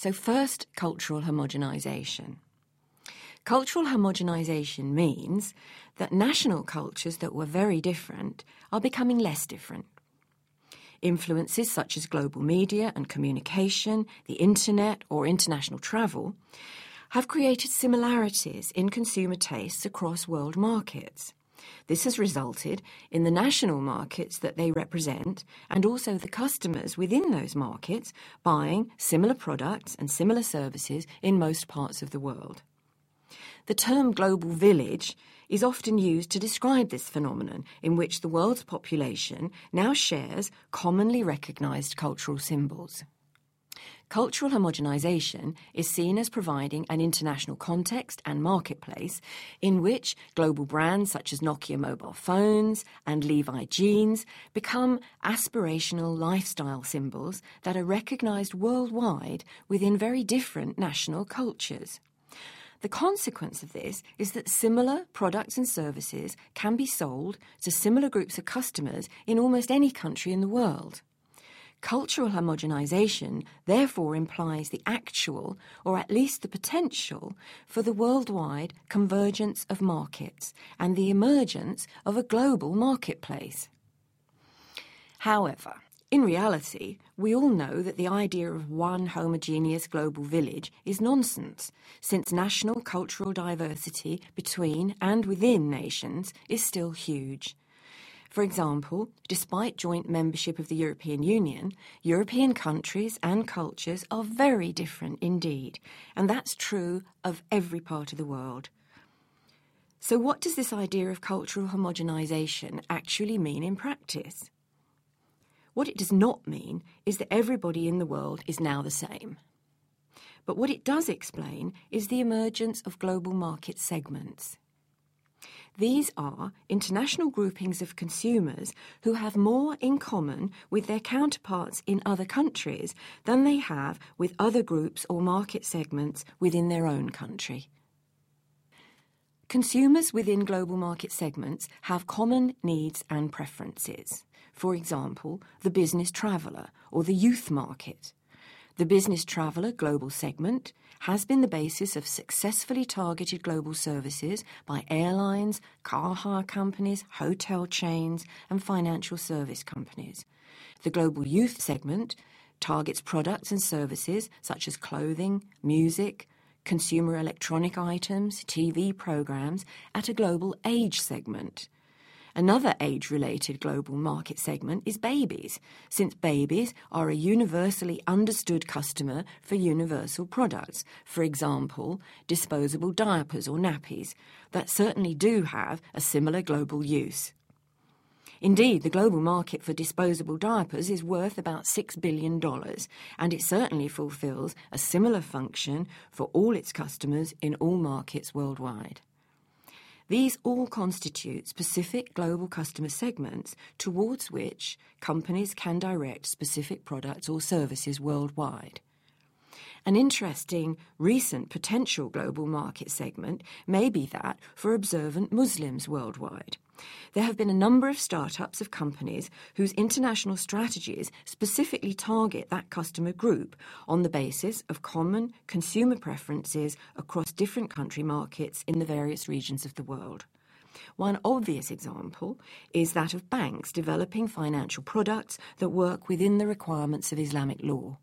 So, first, cultural homogenization. Cultural homogenization means that national cultures that were very different are becoming less different. Influences such as global media and communication, the internet, or international travel have created similarities in consumer tastes across world markets. This has resulted in the national markets that they represent and also the customers within those markets buying similar products and similar services in most parts of the world. The term global village is often used to describe this phenomenon in which the world's population now shares commonly recognized cultural symbols. Cultural homogenization is seen as providing an international context and marketplace in which global brands such as Nokia mobile phones and Levi jeans become aspirational lifestyle symbols that are recognized worldwide within very different national cultures. The consequence of this is that similar products and services can be sold to similar groups of customers in almost any country in the world. Cultural homogenization therefore implies the actual, or at least the potential, for the worldwide convergence of markets and the emergence of a global marketplace. However, in reality, we all know that the idea of one homogeneous global village is nonsense, since national cultural diversity between and within nations is still huge. For example, despite joint membership of the European Union, European countries and cultures are very different indeed, and that's true of every part of the world. So, what does this idea of cultural homogenisation actually mean in practice? What it does not mean is that everybody in the world is now the same. But what it does explain is the emergence of global market segments. These are international groupings of consumers who have more in common with their counterparts in other countries than they have with other groups or market segments within their own country. Consumers within global market segments have common needs and preferences. For example, the business traveller or the youth market. The business traveller global segment has been the basis of successfully targeted global services by airlines, car hire companies, hotel chains, and financial service companies. The global youth segment targets products and services such as clothing, music, consumer electronic items, TV programs at a global age segment. Another age related global market segment is babies, since babies are a universally understood customer for universal products, for example, disposable diapers or nappies, that certainly do have a similar global use. Indeed, the global market for disposable diapers is worth about $6 billion, and it certainly fulfills a similar function for all its customers in all markets worldwide. These all constitute specific global customer segments towards which companies can direct specific products or services worldwide. An interesting recent potential global market segment may be that for observant Muslims worldwide. There have been a number of startups of companies whose international strategies specifically target that customer group on the basis of common consumer preferences across different country markets in the various regions of the world. One obvious example is that of banks developing financial products that work within the requirements of Islamic law.